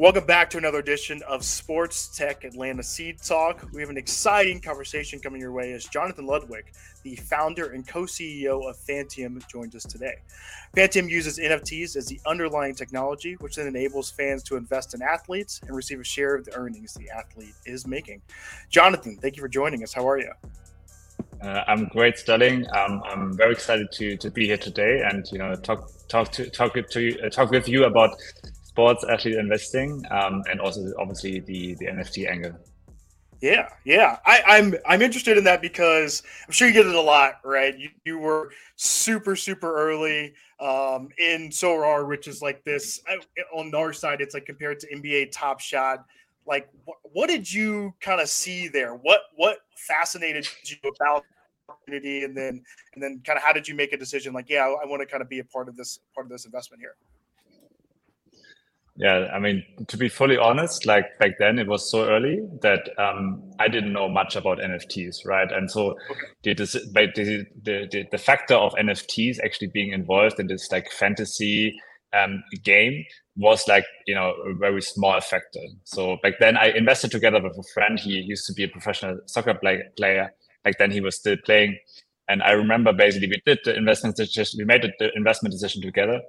Welcome back to another edition of Sports Tech Atlanta Seed Talk. We have an exciting conversation coming your way as Jonathan Ludwig, the founder and co CEO of Fantium, joins us today. Fantium uses NFTs as the underlying technology, which then enables fans to invest in athletes and receive a share of the earnings the athlete is making. Jonathan, thank you for joining us. How are you? Uh, I'm great, Sterling. Um, I'm very excited to, to be here today and you know talk talk to talk to uh, talk with you about sports athlete investing, um, and also obviously the the NFT angle. Yeah, yeah. I, I'm I'm interested in that because I'm sure you get it a lot, right? You, you were super super early um, in Sorare, which is like this on our side. It's like compared to NBA Top Shot. Like, wh- what did you kind of see there? What what fascinated you about opportunity, and then and then kind of how did you make a decision? Like, yeah, I, I want to kind of be a part of this part of this investment here. Yeah, I mean, to be fully honest, like back then it was so early that um, I didn't know much about NFTs, right? And so the, the, the, the factor of NFTs actually being involved in this like fantasy um, game was like, you know, a very small factor. So back then I invested together with a friend. He used to be a professional soccer play, player. Back then he was still playing. And I remember basically we did the investment decision, we made the investment decision together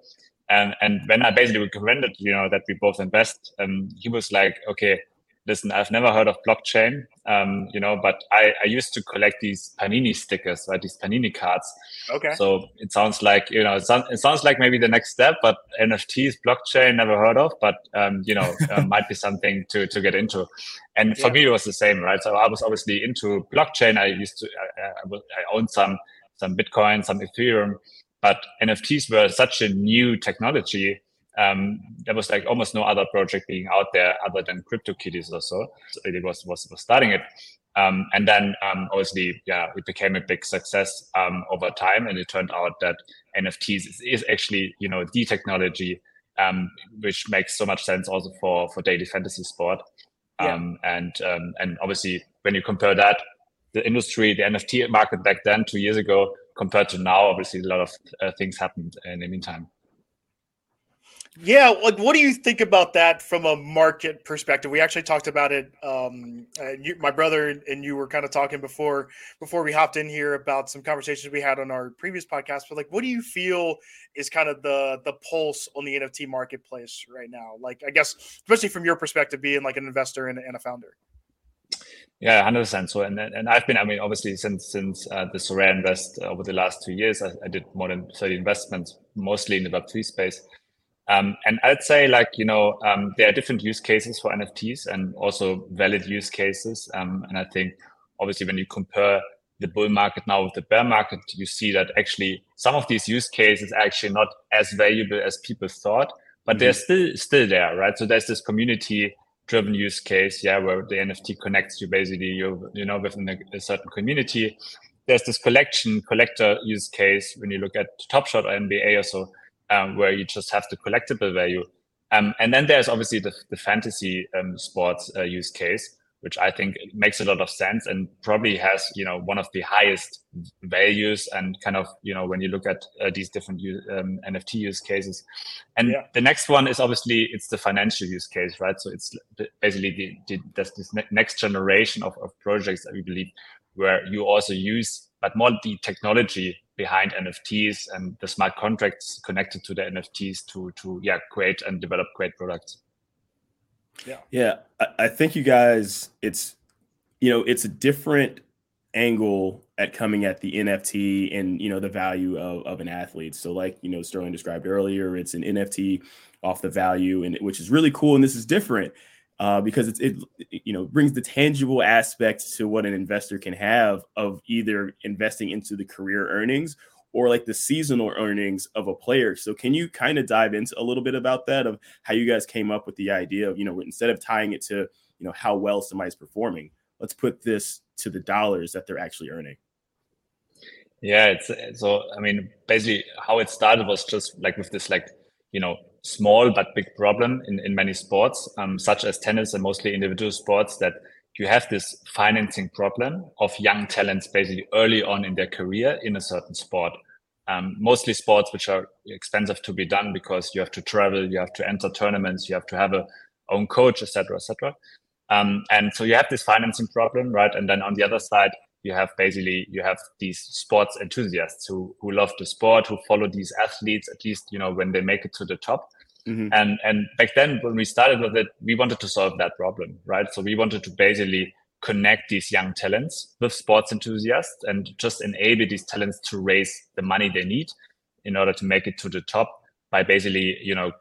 and and when I basically recommended, you know, that we both invest, um, he was like, okay, listen, I've never heard of blockchain, um, you know, but I, I used to collect these Panini stickers, right? These Panini cards. Okay. So it sounds like, you know, it, sound, it sounds like maybe the next step, but NFTs, blockchain, never heard of, but, um, you know, uh, might be something to, to get into. And for yeah. me, it was the same, right? So I was obviously into blockchain. I used to, I, I, I owned some, some Bitcoin, some Ethereum. But NFTs were such a new technology. Um, there was like almost no other project being out there other than CryptoKitties or so. so it was, was, was starting it. Um, and then um, obviously, yeah, it became a big success um, over time. And it turned out that NFTs is, is actually, you know, the technology um, which makes so much sense also for, for daily fantasy sport. Yeah. Um, and um, and obviously, when you compare that, the industry, the NFT market back then, two years ago, compared to now, obviously a lot of uh, things happened in the meantime. Yeah, like what do you think about that from a market perspective? We actually talked about it. Um, you, my brother and you were kind of talking before before we hopped in here about some conversations we had on our previous podcast. But like, what do you feel is kind of the the pulse on the NFT marketplace right now? Like, I guess especially from your perspective, being like an investor and, and a founder. Yeah, hundred percent. So, and and I've been, I mean, obviously since since uh, the Sorare Invest uh, over the last two years, I, I, did more than thirty investments, mostly in the Web three space. Um, and I'd say, like you know, um, there are different use cases for NFTs and also valid use cases. Um, and I think, obviously, when you compare the bull market now with the bear market, you see that actually some of these use cases are actually not as valuable as people thought, but mm-hmm. they're still still there, right? So there's this community driven use case, yeah, where the NFT connects you basically, you you know, within a, a, certain community. There's this collection collector use case when you look at Top Shot or NBA or so, um, where you just have the collectible value. Um, and then there's obviously the, the fantasy um, sports uh, use case, which I think makes a lot of sense and probably has, you know, one of the highest values and kind of, you know, when you look at uh, these different um, NFT use cases. And yeah. the next one is obviously it's the financial use case, right? So it's basically the, the there's this next generation of, of projects that we believe where you also use, but more the technology behind NFTs and the smart contracts connected to the NFTs to to yeah create and develop great products. Yeah. Yeah. I, I think you guys, it's, you know, it's a different angle at coming at the NFT and, you know, the value of, of an athlete. So, like, you know, Sterling described earlier, it's an NFT off the value, and which is really cool. And this is different. Uh, because it's, it you know brings the tangible aspect to what an investor can have of either investing into the career earnings or like the seasonal earnings of a player. So can you kind of dive into a little bit about that of how you guys came up with the idea of, you know, instead of tying it to, you know, how well somebody's performing, let's put this to the dollars that they're actually earning. Yeah, it's so I mean, basically how it started was just like with this like, you know, small but big problem in, in many sports, um, such as tennis and mostly individual sports that you have this financing problem of young talents basically early on in their career in a certain sport. Um, mostly sports which are expensive to be done because you have to travel, you have to enter tournaments, you have to have a own coach, etc., etc. Um, and so you have this financing problem, right? And then on the other side, you have basically you have these sports enthusiasts who who love the sport, who follow these athletes at least you know when they make it to the top. Mm-hmm. And and back then when we started with it, we wanted to solve that problem, right? So we wanted to basically connect these young talents with sports enthusiasts and just enable these talents to raise the money they need in order to make it to the top by basically you know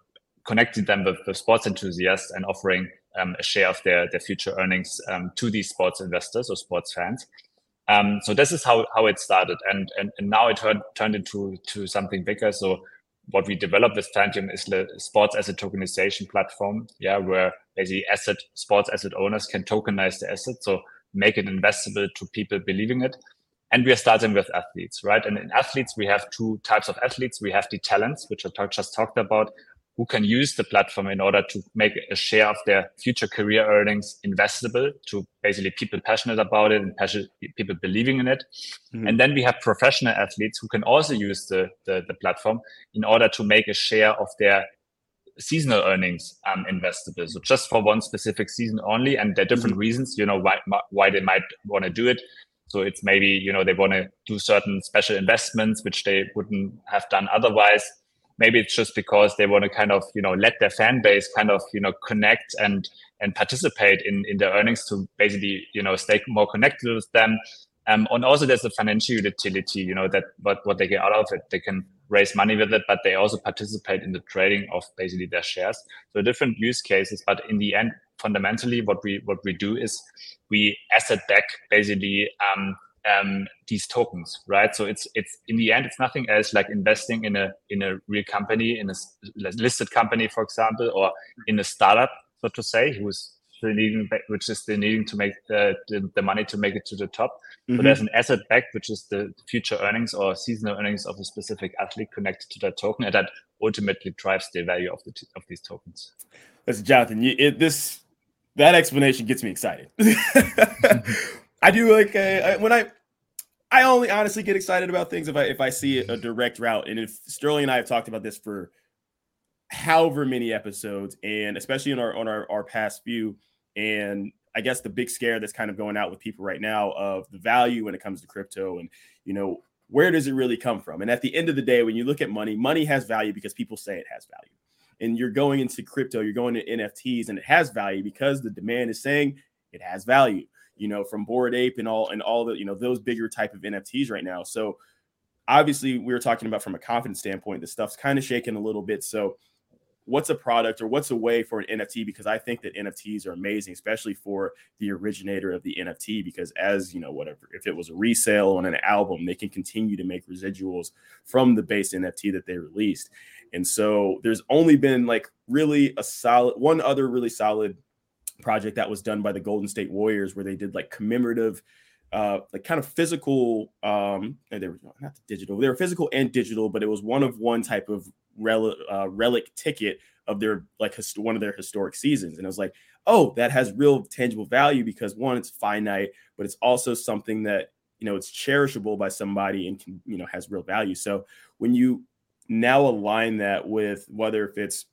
connecting them with, with sports enthusiasts and offering um, a share of their, their future earnings um, to these sports investors or sports fans. Um, so this is how, how it started, and and, and now it turned turned into to something bigger. So what we developed with Fantium is the sports asset tokenization platform, yeah, where basically asset sports asset owners can tokenize the asset, so make it investable to people believing it. And we are starting with athletes, right? And in athletes, we have two types of athletes. We have the talents, which I just talked about, who can use the platform in order to make a share of their future career earnings investable to basically people passionate about it and people believing in it. Mm-hmm. And then we have professional athletes who can also use the, the, the, platform in order to make a share of their seasonal earnings um, investable. So just for one specific season only, and there are different mm-hmm. reasons, you know, why, why they might want to do it. So it's maybe, you know, they want to do certain special investments, which they wouldn't have done otherwise maybe it's just because they want to kind of you know let their fan base kind of you know connect and and participate in in their earnings to basically you know stay more connected with them. Um, and also there's a financial utility you know that what what they get out of it. They can raise money with it but they also participate in the trading of basically their shares. So different use cases but in the end fundamentally what we what we do is we asset back basically um, um, these tokens, right? So it's it's in the end, it's nothing else like investing in a in a real company, in a listed company, for example, or in a startup, so to say, who's still needing, which is still needing to make the, the, the money to make it to the top. Mm-hmm. So there's an asset back, which is the future earnings or seasonal earnings of a specific athlete connected to that token, and that ultimately drives the value of the of these tokens. Listen, Jonathan, you, it, this that explanation gets me excited. I do like uh, when I I only honestly get excited about things if I if I see a direct route. And if Sterling and I have talked about this for however many episodes, and especially in our on our, our past few, and I guess the big scare that's kind of going out with people right now of the value when it comes to crypto and you know where does it really come from? And at the end of the day, when you look at money, money has value because people say it has value. And you're going into crypto, you're going to NFTs, and it has value because the demand is saying it has value you know, from Bored Ape and all and all the, you know, those bigger type of NFTs right now. So obviously we were talking about from a confidence standpoint, the stuff's kind of shaking a little bit. So what's a product or what's a way for an NFT? Because I think that NFTs are amazing, especially for the originator of the NFT. Because as you know, whatever, if it was a resale on an album, they can continue to make residuals from the base NFT that they released. And so there's only been like really a solid one other really solid project that was done by the Golden State Warriors, where they did like commemorative, uh, like kind of physical. Um, they were not the digital; they were physical and digital, but it was one of one type of rel- uh, relic ticket of their like hist- one of their historic seasons, and it was like, oh, that has real tangible value because one, it's finite, but it's also something that you know it's cherishable by somebody and can you know has real value. So when you now align that with whether if it's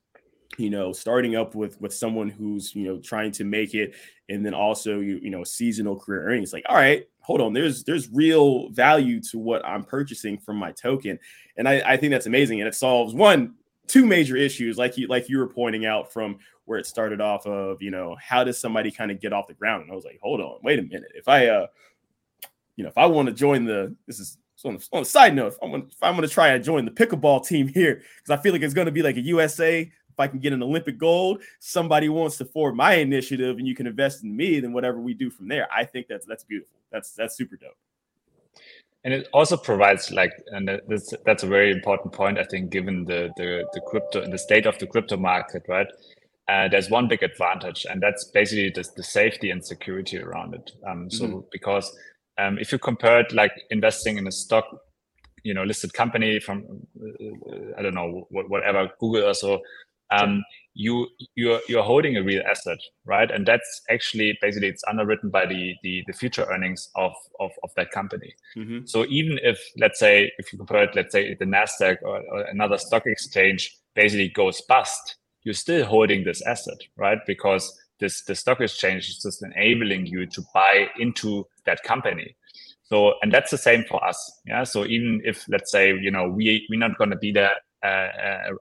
you know starting up with with someone who's you know trying to make it and then also you you know seasonal career earnings like all right hold on there's there's real value to what i'm purchasing from my token. And i i think that's amazing and it solves one two major issues like you like you were pointing out from where it started off of you know how does somebody kind of get off the ground? And i was like hold on wait a minute. If i uh you know if i want to join the this is so on, the, on side note, if I'm, gonna, if I'm gonna try and join the pickleball team here, because I feel like it's gonna be like a USA if I can get an Olympic gold, somebody wants to forward my initiative and you can invest in me, then whatever we do from there, I think that's that's beautiful. That's that's super dope. And it also provides like, and that's that's a very important point, I think, given the the, the crypto and the state of the crypto market, right? Uh, there's one big advantage, and that's basically the, the safety and security around it. Um, so mm-hmm. because um, if you compare it like investing in a stock you know listed company from uh, I don't know whatever Google or so um, you you're you're holding a real asset, right? And that's actually basically it's underwritten by the the, the future earnings of, of of that company. Mm-hmm. So even if let's say if you compare it, let's say the Nasdaq or, or another stock exchange basically goes bust, you're still holding this asset, right? Because this the stock exchange is just enabling you to buy into that company. So, and that's the same for us. Yeah. So even if let's say you know we we're not going to be there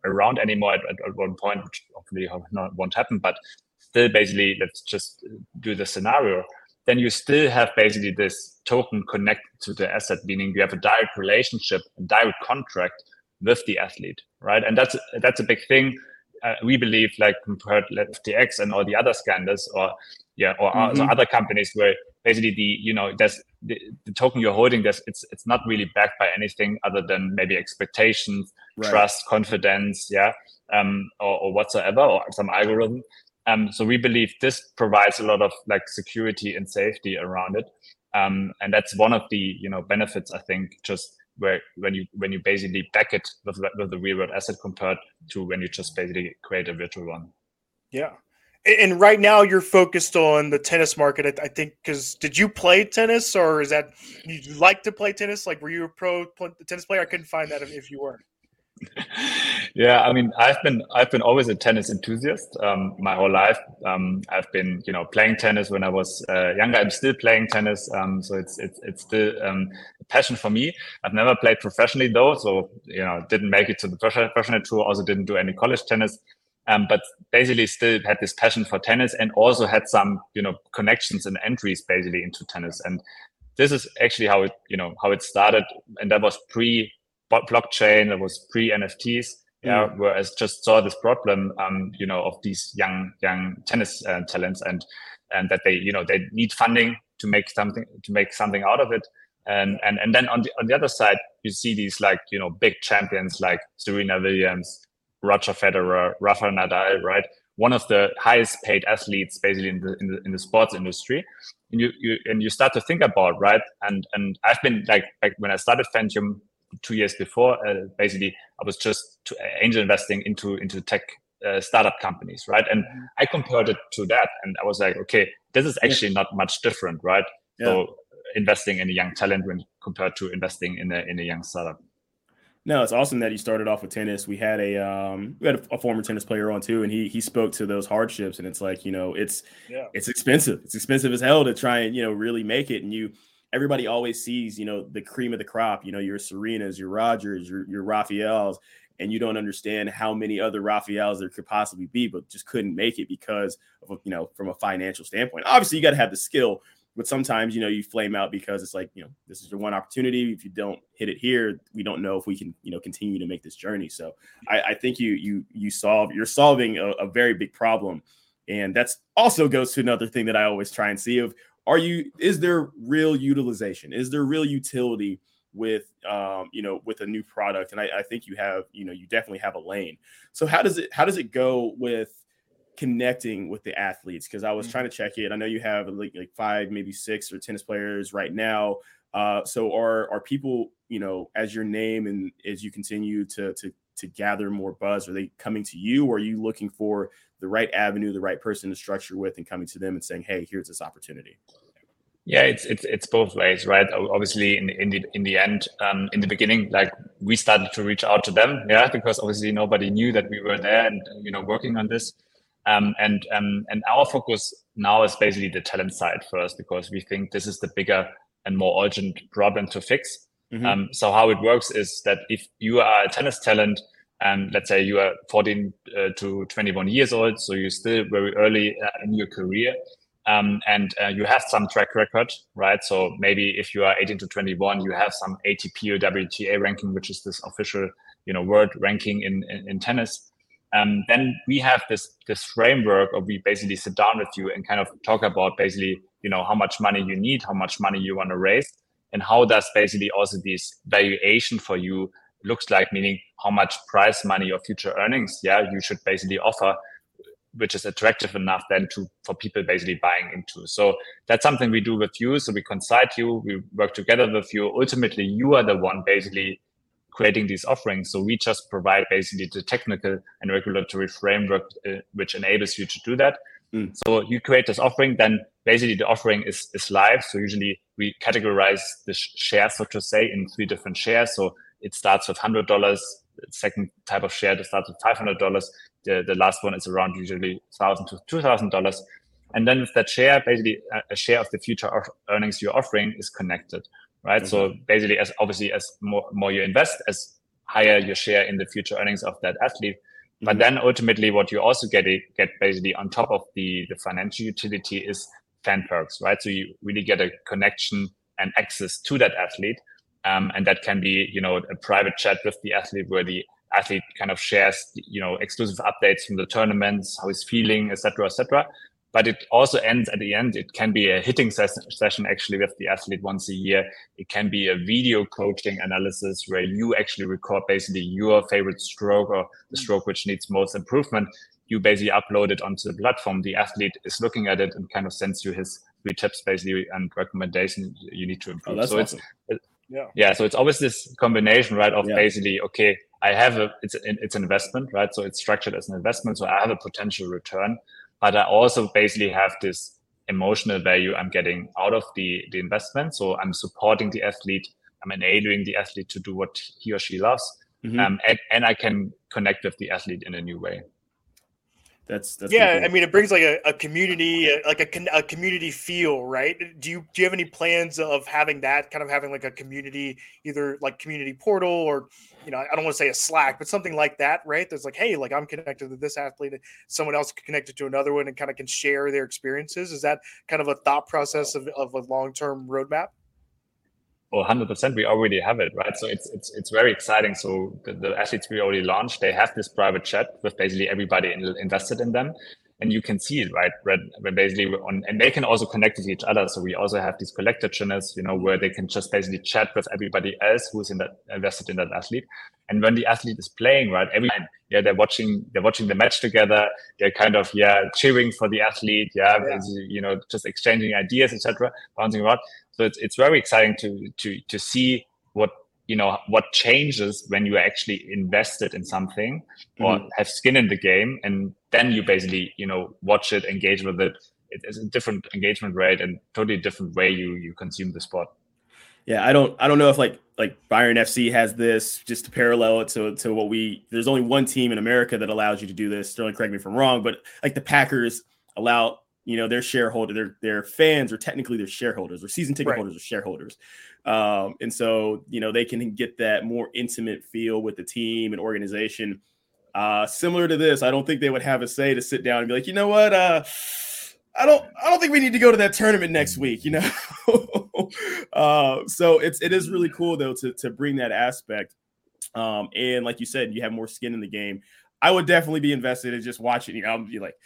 around anymore at, at, one point, which hopefully not, won't happen, but still basically let's just do the scenario. Then you still have basically this token connected to the asset, meaning you have a direct relationship, a direct contract with the athlete, right? And that's that's a big thing. Uh, we believe, like compared to FTX and all the other scandals, or yeah, or mm-hmm. other companies where basically the you know there's the, the token you're holding. There's it's it's not really backed by anything other than maybe expectations, right. trust, confidence, yeah, um, or, or whatsoever, or some algorithm. Um, so we believe this provides a lot of like security and safety around it. Um, and that's one of the you know benefits I think just where when you when you basically back it with, with the real world asset compared to when you just basically create a virtual one. Yeah. And right now you're focused on the tennis market. I think because did you play tennis or is that you like to play tennis? Like were you a pro tennis player? I couldn't find that if you were yeah, I mean, I've been I've been always a tennis enthusiast um, my whole life. Um, I've been you know playing tennis when I was uh, younger. I'm still playing tennis, um, so it's it's it's still um, a passion for me. I've never played professionally though, so you know didn't make it to the professional tour. Also didn't do any college tennis. Um, but basically still had this passion for tennis and also had some you know connections and entries basically into tennis and this is actually how it you know how it started and that was pre blockchain, that was pre NFTs. Yeah, mm. whereas just saw this problem, um, you know, of these young young tennis uh, talents, and and that they, you know, they need funding to make something to make something out of it. And and and then on the on the other side, you see these like you know big champions like Serena Williams, Roger Federer, Rafael Nadal, right? One of the highest paid athletes basically in the in the, in the sports industry. And you, you and you start to think about right and and I've been like like when I started Fantium two years before, uh, basically I was just to, uh, angel investing into into tech uh, startup companies, right? And mm-hmm. I compared it to that, and I was like, okay, this is actually not much different, right? Yeah. So investing in a young talent when compared to investing in a in a young startup. No, it's awesome that you started off with tennis. We had a um, we had a, a, former tennis player on too, and he he spoke to those hardships, and it's like you know it's yeah. it's expensive. It's expensive as hell to try and you know really make it, and you everybody always sees, you know, the cream of the crop, you know, your Serenas, your Rogers, your, your Rafaels, and you don't understand how many other Rafaels there could possibly be, but just couldn't make it because of, you know, from a financial standpoint. Obviously, you got to have the skill, but sometimes, you know, you flame out because it's like, you know, this is your one opportunity. If you don't hit it here, we don't know if we can, you know, continue to make this journey. So I, I think you, you, you solve, you're solving a, a very big problem. And that's also goes to another thing that I always try and see of are you is there real utilization is there real utility with um, you know with a new product and I, I, think you have you know you definitely have a lane so how does it how does it go with connecting with the athletes because i was mm-hmm. trying to check it i know you have like, like five maybe six or tennis players right now uh, so are are people you know as your name and as you continue to to to gather more buzz? Are they coming to you, or are you looking for the right avenue, the right person to structure with, and coming to them and saying, "Hey, here's this opportunity"? Yeah, it's it's it's both ways, right? Obviously, in in the in the end, um, in the beginning, like we started to reach out to them, yeah, because obviously nobody knew that we were there and you know working on this. Um, and um, and our focus now is basically the talent side first because we think this is the bigger and more urgent problem to fix. Mm-hmm. Um, so how it works is that if you are a tennis talent, and let's say you are 14 uh, to 21 years old, so you're still very early uh, in your career, um, and uh, you have some track record, right? So maybe if you are 18 to 21, you have some ATP or WTA ranking, which is this official, you know, world ranking in in, in tennis. Um, then we have this this framework, of we basically sit down with you and kind of talk about basically, you know, how much money you need, how much money you want to raise, and how does basically also this valuation for you looks like meaning how much price money or future earnings yeah you should basically offer which is attractive enough then to for people basically buying into. So that's something we do with you. So we consult you we work together with you. Ultimately you are the one basically creating these offerings so we just provide basically the technical and regulatory framework uh, which enables you to do that Mm. So you create this offering, then basically the offering is, is live. So usually we categorize the sh- share, so to say, in three different shares. So it starts with $100, second type of share that starts with $500. The, the last one is around usually 1,000 to $2,000. And then with that share, basically a share of the future earnings you're offering is connected, right? Mm-hmm. So basically, as obviously as more, more you invest, as higher your share in the future earnings of that athlete. Mm-hmm. But then ultimately, what you also get get basically on top of the the financial utility is fan perks, right? So you really get a connection and access to that athlete, um, and that can be you know a private chat with the athlete where the athlete kind of shares you know exclusive updates from the tournaments, how he's feeling, etc., etc but it also ends at the end. It can be a hitting ses- session actually with the athlete once a year. It can be a video coaching analysis where you actually record basically your favorite stroke or the stroke which needs most improvement. You basically upload it onto the platform. The athlete is looking at it and kind of sends you his three tips basically and recommendations you need to improve. Oh, so awesome. it's yeah. yeah, so it's always this combination, right? Of yeah. basically, okay, I have a it's it's an investment, right? So it's structured as an investment, so I have a potential return but I also basically have this emotional value I'm getting out of the, the investment. So I'm supporting the athlete, I'm enabling the athlete to do what he or she loves. Mm-hmm. Um, and, and I can connect with the athlete in a new way. That's, that's yeah. I mean, it brings like a, a community, like a, a community feel, right? Do you do you have any plans of having that kind of having like a community, either like community portal or you know, I don't want to say a Slack, but something like that, right? There's like, hey, like I'm connected to this athlete, someone else connected to another one, and kind of can share their experiences. Is that kind of a thought process of, of a long term roadmap? Hundred percent, we already have it, right? So it's it's it's very exciting. So the, the, athletes we already launched, they have this private chat with basically everybody in, invested in them, and you can see it, right? When basically on, and they can also connect with each other. So we also have these collector channels, you know, where they can just basically chat with everybody else who's in that invested in that athlete. And when the athlete is playing, right, every yeah, they're watching, they're watching the match together. They're kind of yeah cheering for the athlete, yeah, yeah. you know, just exchanging ideas, etc., bouncing around. So it's it's very exciting to to to see what you know what changes when you are actually invested in something or mm-hmm. have skin in the game and then you basically you know watch it engage with it. It's a different engagement rate and totally different way you you consume the sport. Yeah i don't i don't know if like like bayern fc has this just to parallel it to, to what we there's only one team in america that allows you to do this. Sterling correct me if i'm wrong but like the packers allow you know their shareholder their their fans are technically their shareholders. Or season ticket right. holders or shareholders. Um, and so you know they can get that more intimate feel with the team and organization uh, similar to this i don't think they would have a say to sit down and be like you know what uh, i don't i don't think we need to go to that tournament next week you know uh, so it's it is really cool though to to bring that aspect um, and like you said you have more skin in the game I would definitely be invested in just watching. You know, I'm be like,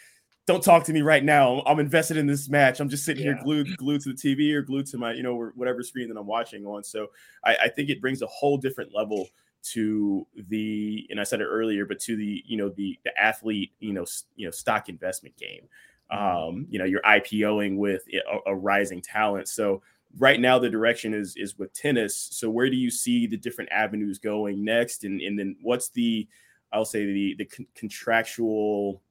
don't talk to me right now. I'm invested in this match. I'm just sitting yeah. here glued glued to the TV or glued to my, you know, whatever screen that I'm watching on. So I, I think it brings a whole different level to the and I said it earlier, but to the you know the the athlete you know you know stock investment game. Mm-hmm. Um, you know, you're IPOing with a, a rising talent. So right now the direction is is with tennis. So where do you see the different avenues going next? And and then what's the I'll say the the con- contractual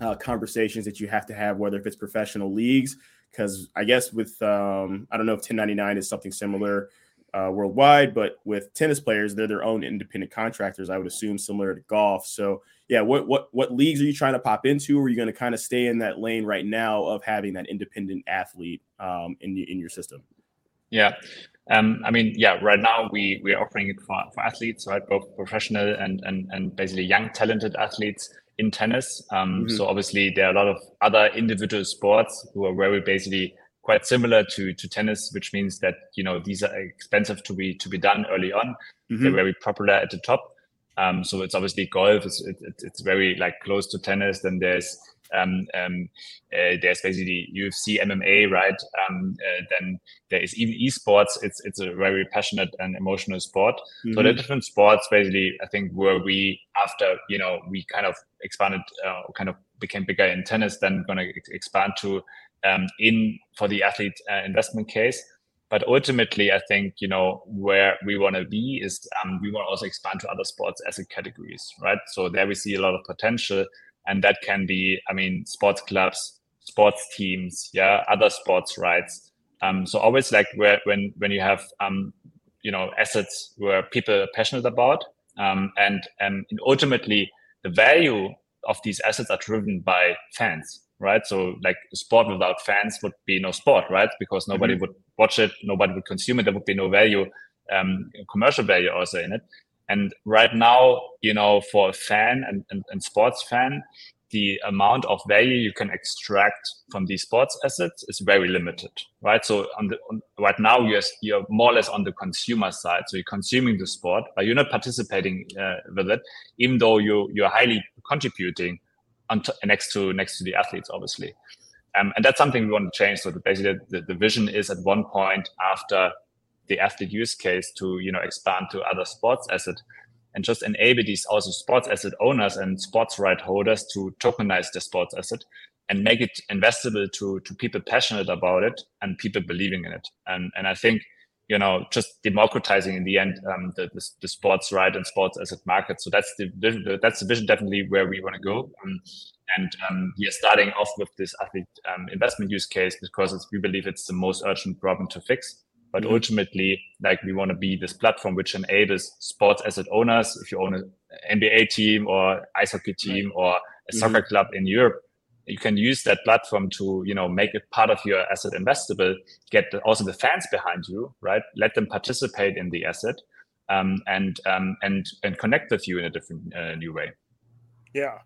uh, conversations that you have to have, whether if it's professional leagues, because I guess with um, I don't know if 1099 is something similar uh, worldwide, but with tennis players, they're their own independent contractors. I would assume similar to golf. So yeah, what what what leagues are you trying to pop into? Or are you going to kind of stay in that lane right now of having that independent athlete um, in in your system? Yeah. Um, I mean, yeah, right now we we're offering it for, for athletes, right? Both professional and and and basically young talented athletes in tennis. Um, mm-hmm. So obviously there are a lot of other individual sports who are very basically quite similar to to tennis, which means that you know these are expensive to be to be done early on. Mm-hmm. They're very popular at the top. Um, so it's obviously golf. It's, it, it's very like close to tennis. Then there's um, um, uh, there's basically UFC, MMA, right? Um, uh, then there is even esports. It's it's a very passionate and emotional sport. Mm-hmm. So the different sports, basically, I think where we after you know we kind of expanded, uh, kind of became bigger in tennis, then going to expand to um, in for the athlete uh, investment case. But ultimately, I think you know where we want to be is um, we want to also expand to other sports as a categories, right? So there we see a lot of potential and that can be i mean sports clubs sports teams yeah other sports rights um, so always like where when when you have um, you know assets where people are passionate about um, and and ultimately the value of these assets are driven by fans right so like sport without fans would be no sport right because nobody mm-hmm. would watch it nobody would consume it there would be no value um, commercial value also in it and right now you know for a fan and, and, and sports fan the amount of value you can extract from these sports assets is very limited, right? So on the on, right now you're you're more or less on the consumer side, so you're consuming the sport, but you're not participating uh, with it, even though you you're highly contributing on t- next to next to the athletes, obviously. Um, and that's something we want to change. So basically, the, the vision is at one point after the athlete use case to you know expand to other sports asset and just enable these also sports asset owners and sports right holders to tokenize the sports asset and make it investable to to people passionate about it and people believing in it. And and I think you know just democratizing in the end um, the, the, the sports right and sports asset market. So that's the that's the vision definitely where we want to go. Um, and um, we are starting off with this athlete um, investment use case because we believe it's the most urgent problem to fix. But mm-hmm. ultimately, like we want to be this platform which enables sports asset owners, if you own an NBA team or ice hockey team right. or a mm-hmm. soccer club in Europe, you can use that platform to you know make it part of your asset investable get also the fans behind you right let them participate in the asset um, and um, and and connect with you in a different uh, new way yeah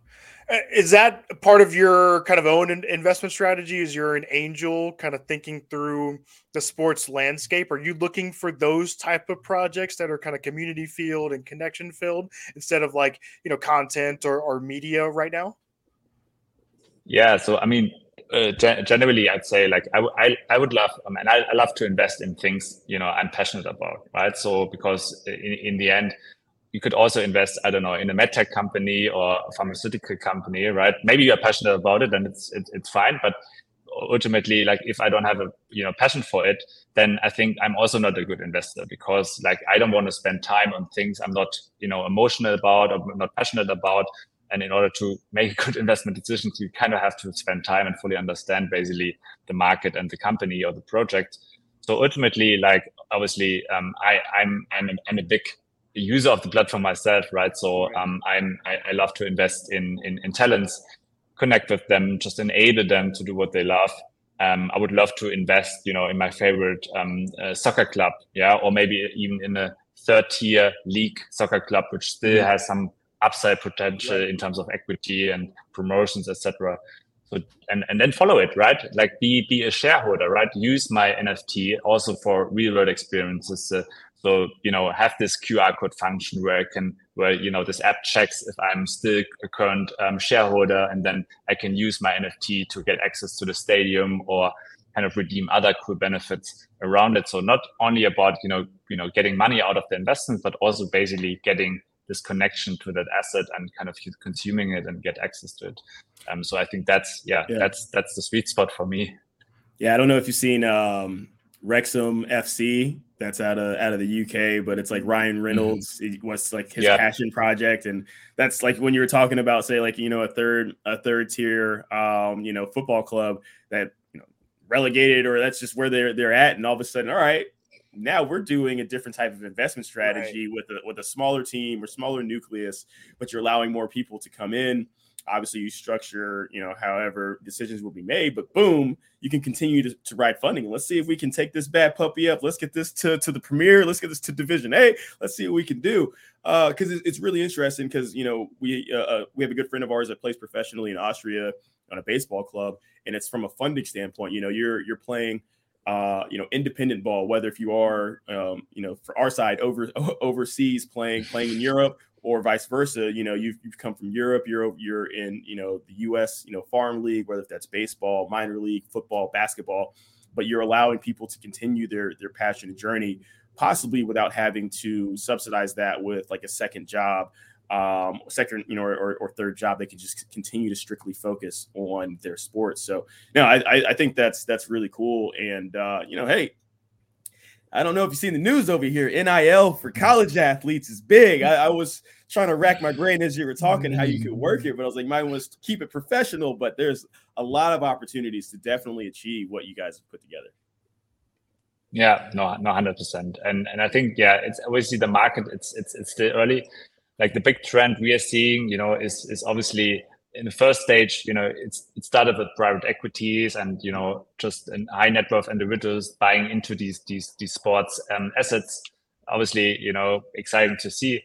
uh, is that part of your kind of own investment strategy? Is you're an angel kind of thinking through the sports landscape? Are you looking for those type of projects that are kind of community field and connection filled instead of like, you know, content or, or media right now? Yeah. So, I mean, uh, generally, I'd say like I, I, I would love, I mean, I, I love to invest in things, you know, I'm passionate about, right? So, because in, in the end, you could also invest, I don't know, in a medtech company or a pharmaceutical company, right? Maybe you're passionate about it and it's it, it's fine, but ultimately, like if I don't have a you know passion for it, then I think I'm also not a good investor because like I don't want to spend time on things I'm not you know emotional about or not passionate about. And in order to make a good investment decisions, you kind of have to spend time and fully understand basically the market and the company or the project. So ultimately, like obviously, um, I, I'm I'm, I'm a big user of the platform myself, right? So um, I'm I, I, love to invest in, in, in talents, connect with them, just enable them to do what they love. Um, I would love to invest, you know, in my favorite um, uh, soccer club, yeah, or maybe even in a third tier league soccer club, which still yeah. has some upside potential in terms of equity and promotions, etc. So and and then follow it, right? Like be be a shareholder, right? Use my NFT also for real world experiences. Uh, so, you know, have this QR code function where I can, where, you know, this app checks if I'm still a current um, shareholder and then I can use my NFT to get access to the stadium or kind of redeem other cool benefits around it. So not only about, you know, you know, getting money out of the investment, but also basically getting this connection to that asset and kind of consuming it and get access to it. Um, so I think that's, yeah, yeah, that's, that's the sweet spot for me. Yeah. I don't know if you've seen, um, Wrexham FC that's out of out of the UK, but it's like Ryan mm-hmm. Reynolds mm-hmm. was like his yeah. passion project, and that's like when you were talking about say like you know a third a third tier um you know football club that you know relegated or that's just where they're they're at, and all of a sudden all right now we're doing a different type of investment strategy right. with a with a smaller team or smaller nucleus, but you're allowing more people to come in. Obviously you structure you know however decisions will be made but boom you can continue to, to write funding. Let's see if we can take this bad puppy up. Let's get this to, to the premier. Let's get this to division a. Let's see what we can do. Uh, because uh, it's really interesting because you know we uh, uh, we have a good friend of ours that plays professionally in austria on a baseball club and it's from a funding standpoint. You know you're you're playing uh, you know, independent ball, whether if you are, um, you know, for our side over overseas playing playing in Europe or vice versa. You know, you've, you've come from Europe, you're you're in you know the U.S. you know farm league, whether that's baseball, minor league, football, basketball, but you're allowing people to continue their their passionate journey, possibly without having to subsidize that with like a second job. Um, second, you know, or, or third job, they can just continue to strictly focus on their sports. So, no, I, I think that's that's really cool. And uh, you know, hey, I don't know if you've seen the news over here. NIL for college athletes is big. I, I, was trying to rack my brain as you were talking how you could work it, but I was like, mine was to keep it professional. But there's a lot of opportunities to definitely achieve what you guys have put together. Yeah, no, no, hundred percent. And and I think yeah, it's obviously the market. It's it's it's still early. Like the big trend we are seeing, you know, is is obviously in the first stage, you know, it's it started with private equities and you know just high net worth individuals buying into these these these sports um, assets. Obviously, you know, exciting to see.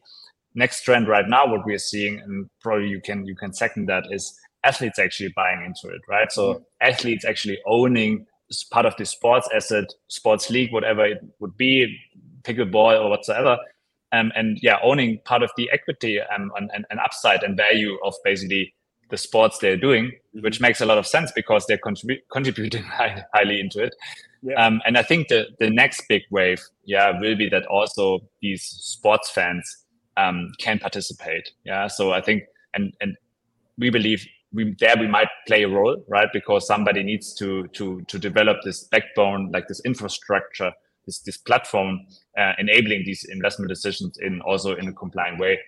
Next trend right now, what we are seeing, and probably you can you can second that, is athletes actually buying into it, right? So mm-hmm. athletes actually owning part of the sports asset, sports league, whatever it would be, pickleball or whatsoever. Um, and yeah, owning part of the equity um, and, and, upside and value of basically the sports they're doing, mm-hmm. which makes a lot of sense because they're contribu- contributing high, highly into it. Yeah. Um, and I think the, the next big wave, yeah, will be that also these sports fans um, can participate. Yeah. So I think, and, and we believe we there we might play a role, right? Because somebody needs to to to develop this backbone, like this infrastructure, this this platform, uh, enabling these investment decisions in also in a compliant way.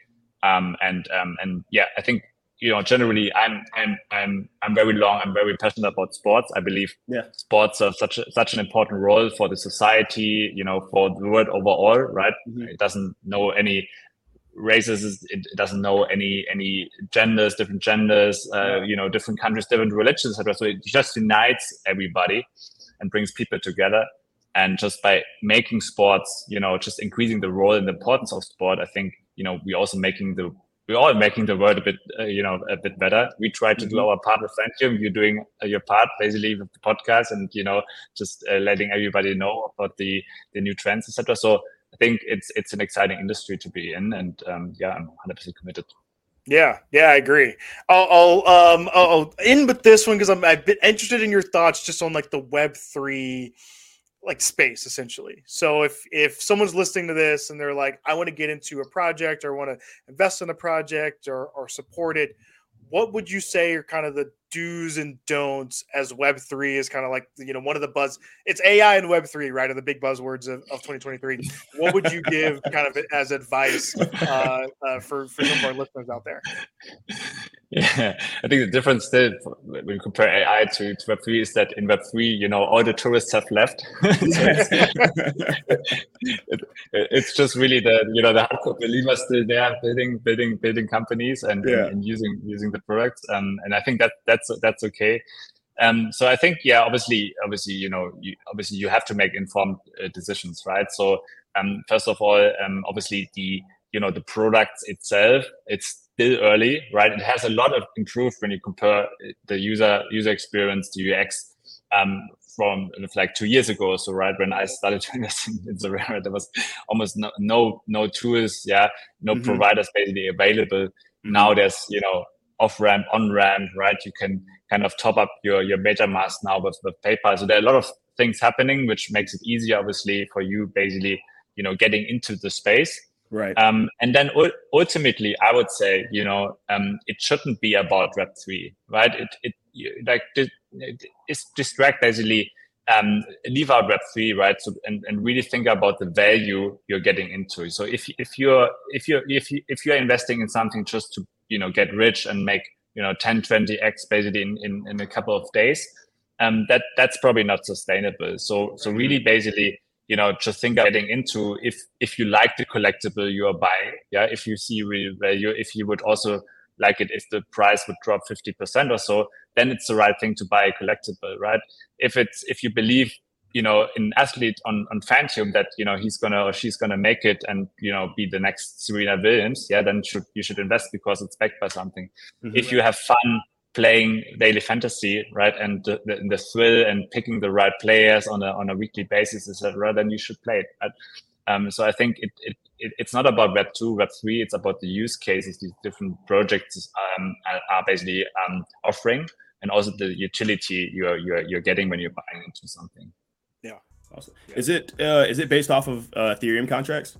Um, and um, and yeah, I think you know generally I'm I'm I'm I'm very long. I'm very passionate about sports. I believe yeah. sports are such a, such an important role for the society. You know, for the world overall, right? Mm-hmm. It doesn't know any races it doesn't know any any genders different genders uh, you know different countries different religions etc so it just unites everybody and brings people together and just by making sports you know just increasing the role and the importance of sport i think you know we're also making the we're all making the world a bit uh, you know a bit better we try to mm-hmm. do our part with Fantium. you're doing uh, your part basically with the podcast and you know just uh, letting everybody know about the the new trends etc so I think it's it's an exciting industry to be in, and um, yeah, I'm 100 percent committed. Yeah, yeah, I agree. I'll, I'll um I'll end with this one because I'm I've been interested in your thoughts just on like the Web three like space essentially. So if if someone's listening to this and they're like, I want to get into a project or want to invest in a project or or support it, what would you say are kind of the do's and don'ts as web 3 is kind of like you know one of the buzz it's ai and web 3 right are the big buzzwords of, of 2023 what would you give kind of as advice uh, uh, for for some of our listeners out there yeah i think the difference still when you compare ai to, to web 3 is that in web 3 you know all the tourists have left it, it's just really the you know the hardcore believers still there building building building companies and, yeah. and, and using using the products um, and i think that that that's that's okay. Um, so I think, yeah, obviously, obviously, you know, you, obviously, you have to make informed uh, decisions, right? So um, first of all, um, obviously, the you know the product itself, it's still early, right? It has a lot of improved when you compare the user user experience to UX um, from like two years ago. So right when I started doing this in, Sorare, there was almost no no, no tools, yeah, no mm-hmm. providers basically available. Mm-hmm. Now there's you know off ramp, on ramp, right? You can kind of top up your your MetaMask now with with PayPal. So there are a lot of things happening, which makes it easier, obviously, for you basically, you know, getting into the space. Right. Um, and then u- ultimately, I would say, you know, um, it shouldn't be about Web three, right? It it like it, it's distract basically. Um, leave out Web three, right? So and, and really think about the value you're getting into. So if if you're if you're if you if you're investing in something just to you know get rich and make you know 10 20 x basically in, in, in a couple of days um, that that's probably not sustainable so so really basically you know just think of getting into if if you like the collectible you are buying yeah if you see real value if you would also like it if the price would drop 50% or so then it's the right thing to buy a collectible right if it's if you believe you know an athlete on on Fantium that you know he's gonna or she's gonna make it and you know be the next Serena Williams, yeah, then should you should invest because it's backed by something. Mm-hmm. If you have fun playing daily fantasy, right, and the, the, the, thrill and picking the right players on a on a weekly basis, etc., then you should play it. Right? Um, so I think it, it, it, it's not about Web two, Web three. It's about the use cases these different projects um, are, are, basically um, offering, and also the utility you're you're you're getting when you're buying into something. Yeah. Awesome. Is it uh, is it based off of uh, Ethereum contracts?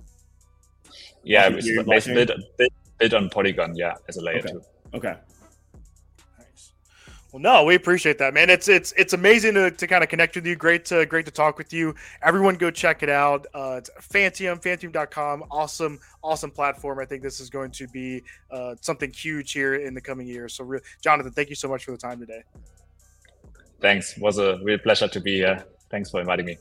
Yeah, it's based built, built, built on Polygon. Yeah, as a layer okay. two. Okay. Well, no, we appreciate that, man. It's it's it's amazing to, to kind of connect with you. Great to great to talk with you. Everyone, go check it out. Uh, it's Fantium, Fantium.com. Awesome, awesome platform. I think this is going to be uh, something huge here in the coming years. So, re- Jonathan, thank you so much for the time today. Thanks. It was a real pleasure to be here. Thanks for inviting me.